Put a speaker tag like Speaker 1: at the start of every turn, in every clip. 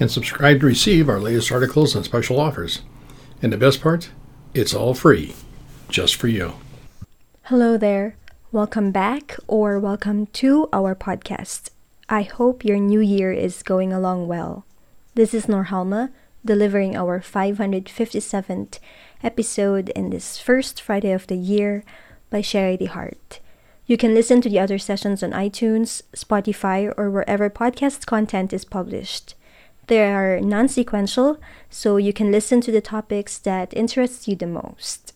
Speaker 1: and subscribe to receive our latest articles and special offers. And the best part, it's all free, just for you.
Speaker 2: Hello there. Welcome back or welcome to our podcast. I hope your new year is going along well. This is Norhalma delivering our 557th episode in this first Friday of the year by Shari the Hart. You can listen to the other sessions on iTunes, Spotify, or wherever podcast content is published. They are non sequential, so you can listen to the topics that interest you the most.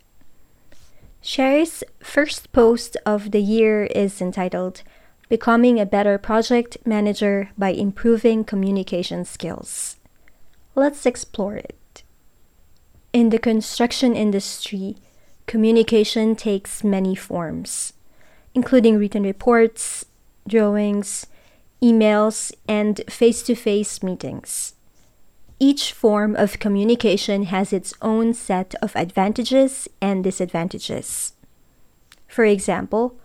Speaker 2: Shari's first post of the year is entitled Becoming a Better Project Manager by Improving Communication Skills. Let's explore it. In the construction industry, communication takes many forms, including written reports, drawings, emails, and face to face meetings. Each form of communication has its own set of advantages and disadvantages. For example,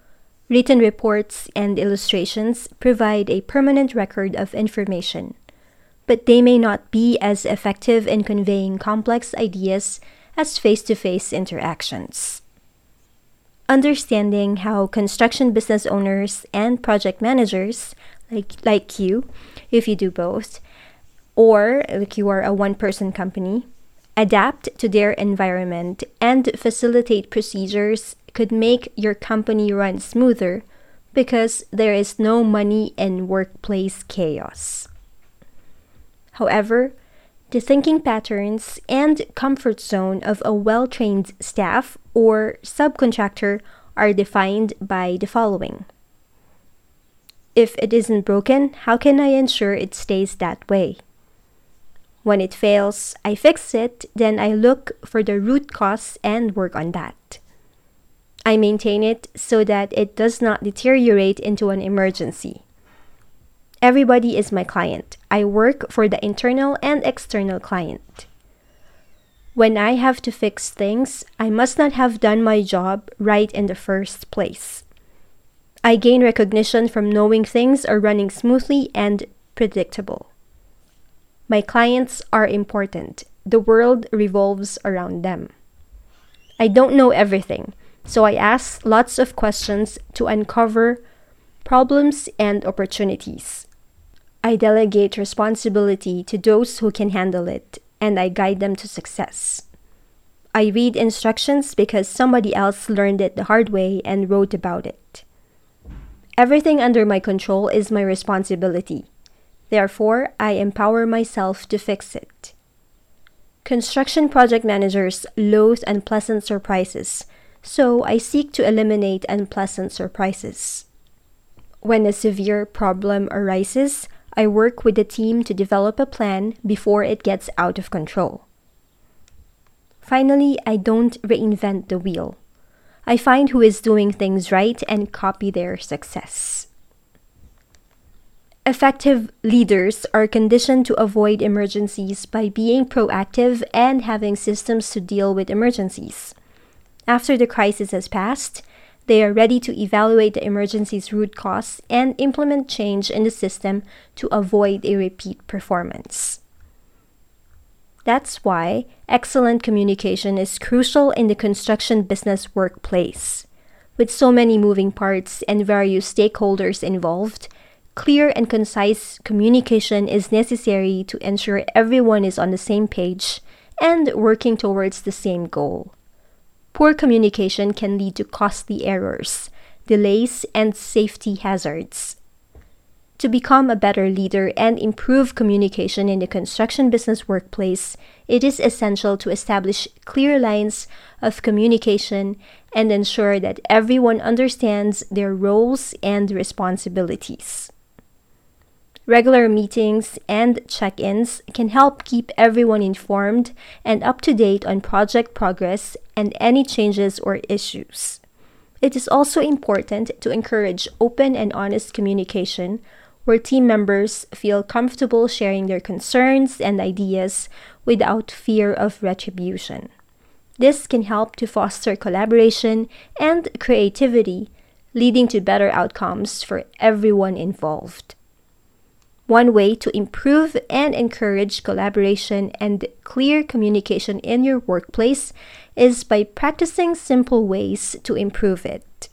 Speaker 2: written reports and illustrations provide a permanent record of information, but they may not be as effective in conveying complex ideas as face to face interactions. Understanding how construction business owners and project managers like like you, if you do both, or like you are a one person company, adapt to their environment and facilitate procedures could make your company run smoother because there is no money in workplace chaos. However, the thinking patterns and comfort zone of a well trained staff or subcontractor are defined by the following if it isn't broken, how can I ensure it stays that way? When it fails, I fix it, then I look for the root cause and work on that. I maintain it so that it does not deteriorate into an emergency. Everybody is my client. I work for the internal and external client. When I have to fix things, I must not have done my job right in the first place. I gain recognition from knowing things are running smoothly and predictable. My clients are important. The world revolves around them. I don't know everything, so I ask lots of questions to uncover problems and opportunities. I delegate responsibility to those who can handle it, and I guide them to success. I read instructions because somebody else learned it the hard way and wrote about it. Everything under my control is my responsibility. Therefore, I empower myself to fix it. Construction project managers loathe unpleasant surprises, so I seek to eliminate unpleasant surprises. When a severe problem arises, I work with the team to develop a plan before it gets out of control. Finally, I don't reinvent the wheel. I find who is doing things right and copy their success. Effective leaders are conditioned to avoid emergencies by being proactive and having systems to deal with emergencies. After the crisis has passed, they are ready to evaluate the emergency's root cause and implement change in the system to avoid a repeat performance. That's why excellent communication is crucial in the construction business workplace. With so many moving parts and various stakeholders involved, clear and concise communication is necessary to ensure everyone is on the same page and working towards the same goal. Poor communication can lead to costly errors, delays, and safety hazards. To become a better leader and improve communication in the construction business workplace, it is essential to establish clear lines of communication and ensure that everyone understands their roles and responsibilities. Regular meetings and check ins can help keep everyone informed and up to date on project progress and any changes or issues. It is also important to encourage open and honest communication where team members feel comfortable sharing their concerns and ideas without fear of retribution. This can help to foster collaboration and creativity, leading to better outcomes for everyone involved. One way to improve and encourage collaboration and clear communication in your workplace is by practicing simple ways to improve it.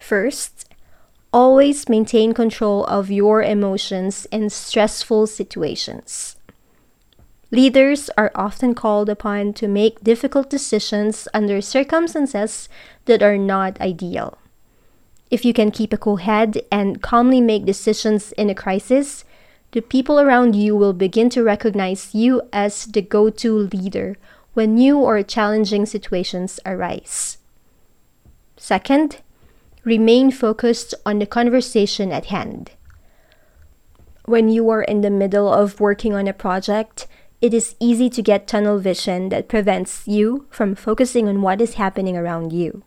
Speaker 2: First, always maintain control of your emotions in stressful situations. Leaders are often called upon to make difficult decisions under circumstances that are not ideal. If you can keep a cool head and calmly make decisions in a crisis, the people around you will begin to recognize you as the go to leader when new or challenging situations arise. Second, remain focused on the conversation at hand. When you are in the middle of working on a project, it is easy to get tunnel vision that prevents you from focusing on what is happening around you.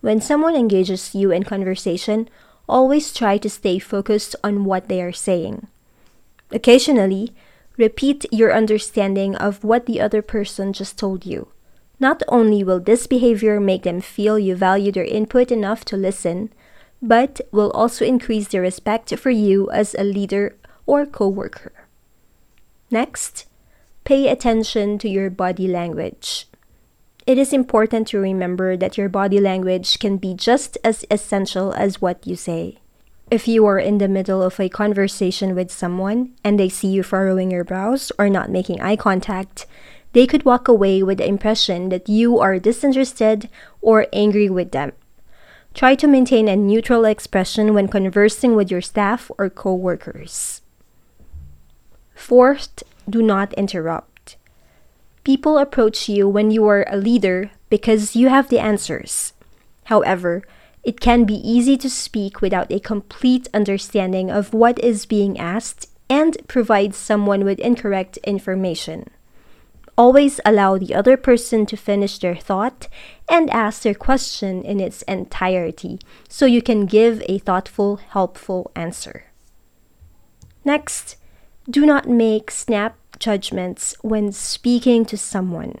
Speaker 2: When someone engages you in conversation, always try to stay focused on what they are saying. Occasionally, repeat your understanding of what the other person just told you. Not only will this behavior make them feel you value their input enough to listen, but will also increase their respect for you as a leader or coworker. Next, pay attention to your body language. It is important to remember that your body language can be just as essential as what you say. If you are in the middle of a conversation with someone and they see you furrowing your brows or not making eye contact, they could walk away with the impression that you are disinterested or angry with them. Try to maintain a neutral expression when conversing with your staff or coworkers. Fourth, do not interrupt. People approach you when you are a leader because you have the answers. However, it can be easy to speak without a complete understanding of what is being asked and provide someone with incorrect information. Always allow the other person to finish their thought and ask their question in its entirety so you can give a thoughtful, helpful answer. Next, do not make snap judgments when speaking to someone.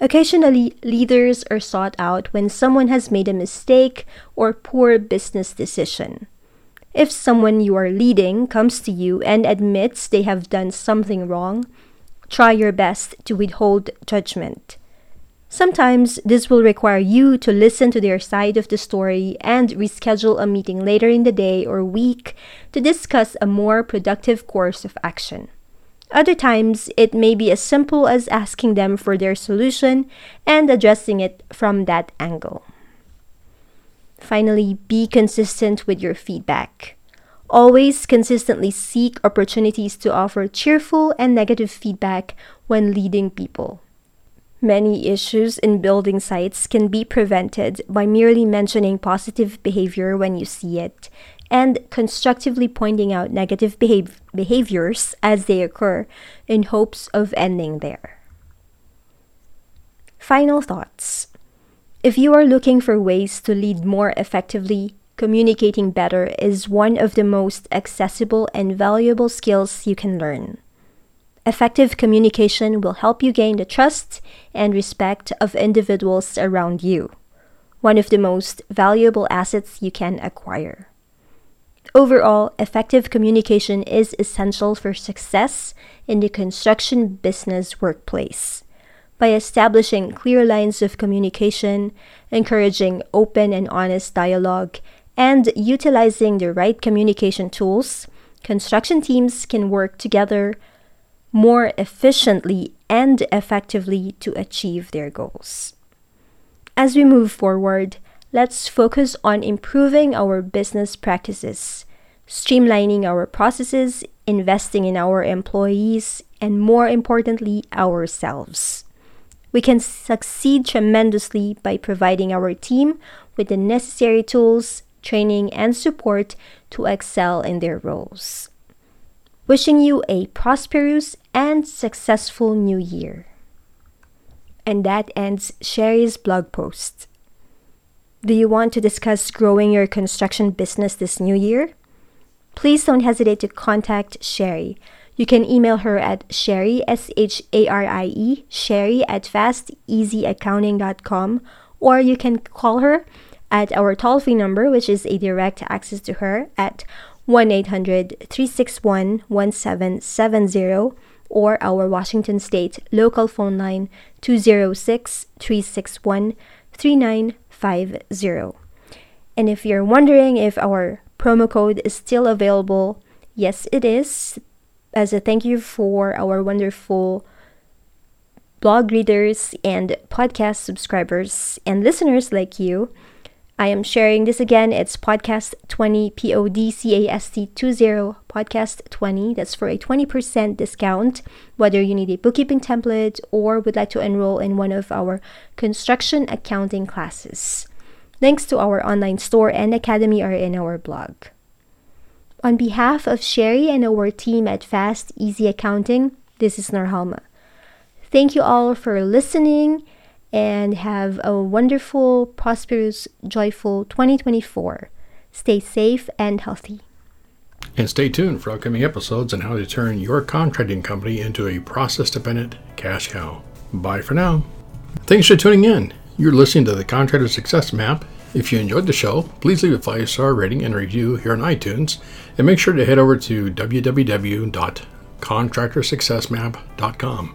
Speaker 2: Occasionally, leaders are sought out when someone has made a mistake or poor business decision. If someone you are leading comes to you and admits they have done something wrong, try your best to withhold judgment. Sometimes this will require you to listen to their side of the story and reschedule a meeting later in the day or week to discuss a more productive course of action. Other times, it may be as simple as asking them for their solution and addressing it from that angle. Finally, be consistent with your feedback. Always consistently seek opportunities to offer cheerful and negative feedback when leading people. Many issues in building sites can be prevented by merely mentioning positive behavior when you see it and constructively pointing out negative behave- behaviors as they occur in hopes of ending there. Final thoughts. If you are looking for ways to lead more effectively, communicating better is one of the most accessible and valuable skills you can learn. Effective communication will help you gain the trust and respect of individuals around you, one of the most valuable assets you can acquire. Overall, effective communication is essential for success in the construction business workplace. By establishing clear lines of communication, encouraging open and honest dialogue, and utilizing the right communication tools, construction teams can work together more efficiently and effectively to achieve their goals. As we move forward, let's focus on improving our business practices, streamlining our processes, investing in our employees, and more importantly, ourselves. We can succeed tremendously by providing our team with the necessary tools, training, and support to excel in their roles. Wishing you a prosperous and successful new year. And that ends Shari's blog post. Do you want to discuss growing your construction business this new year? Please don't hesitate to contact Shari. You can email her at Shari, S H A R I E, Shari at fasteasyaccounting.com, or you can call her at our toll free number, which is a direct access to her at 1 800 361 1770 or our Washington State local phone line 206 361 3950. And if you're wondering if our promo code is still available, yes, it is. As a thank you for our wonderful blog readers and podcast subscribers and listeners like you. I am sharing this again. It's podcast 20 P O D C A S T 20 podcast 20. That's for a 20% discount whether you need a bookkeeping template or would like to enroll in one of our construction accounting classes. Links to our online store and academy are in our blog. On behalf of Shari and our team at Fast Easy Accounting, this is Norhalma. Thank you all for listening and have a wonderful, prosperous, joyful 2024. Stay safe and healthy.
Speaker 1: And stay tuned for upcoming episodes on how to turn your contracting company into a process dependent cash cow. Bye for now. Thanks for tuning in. You're listening to the Contractor Success Map. If you enjoyed the show, please leave a five star rating and review here on iTunes, and make sure to head over to www.contractorsuccessmap.com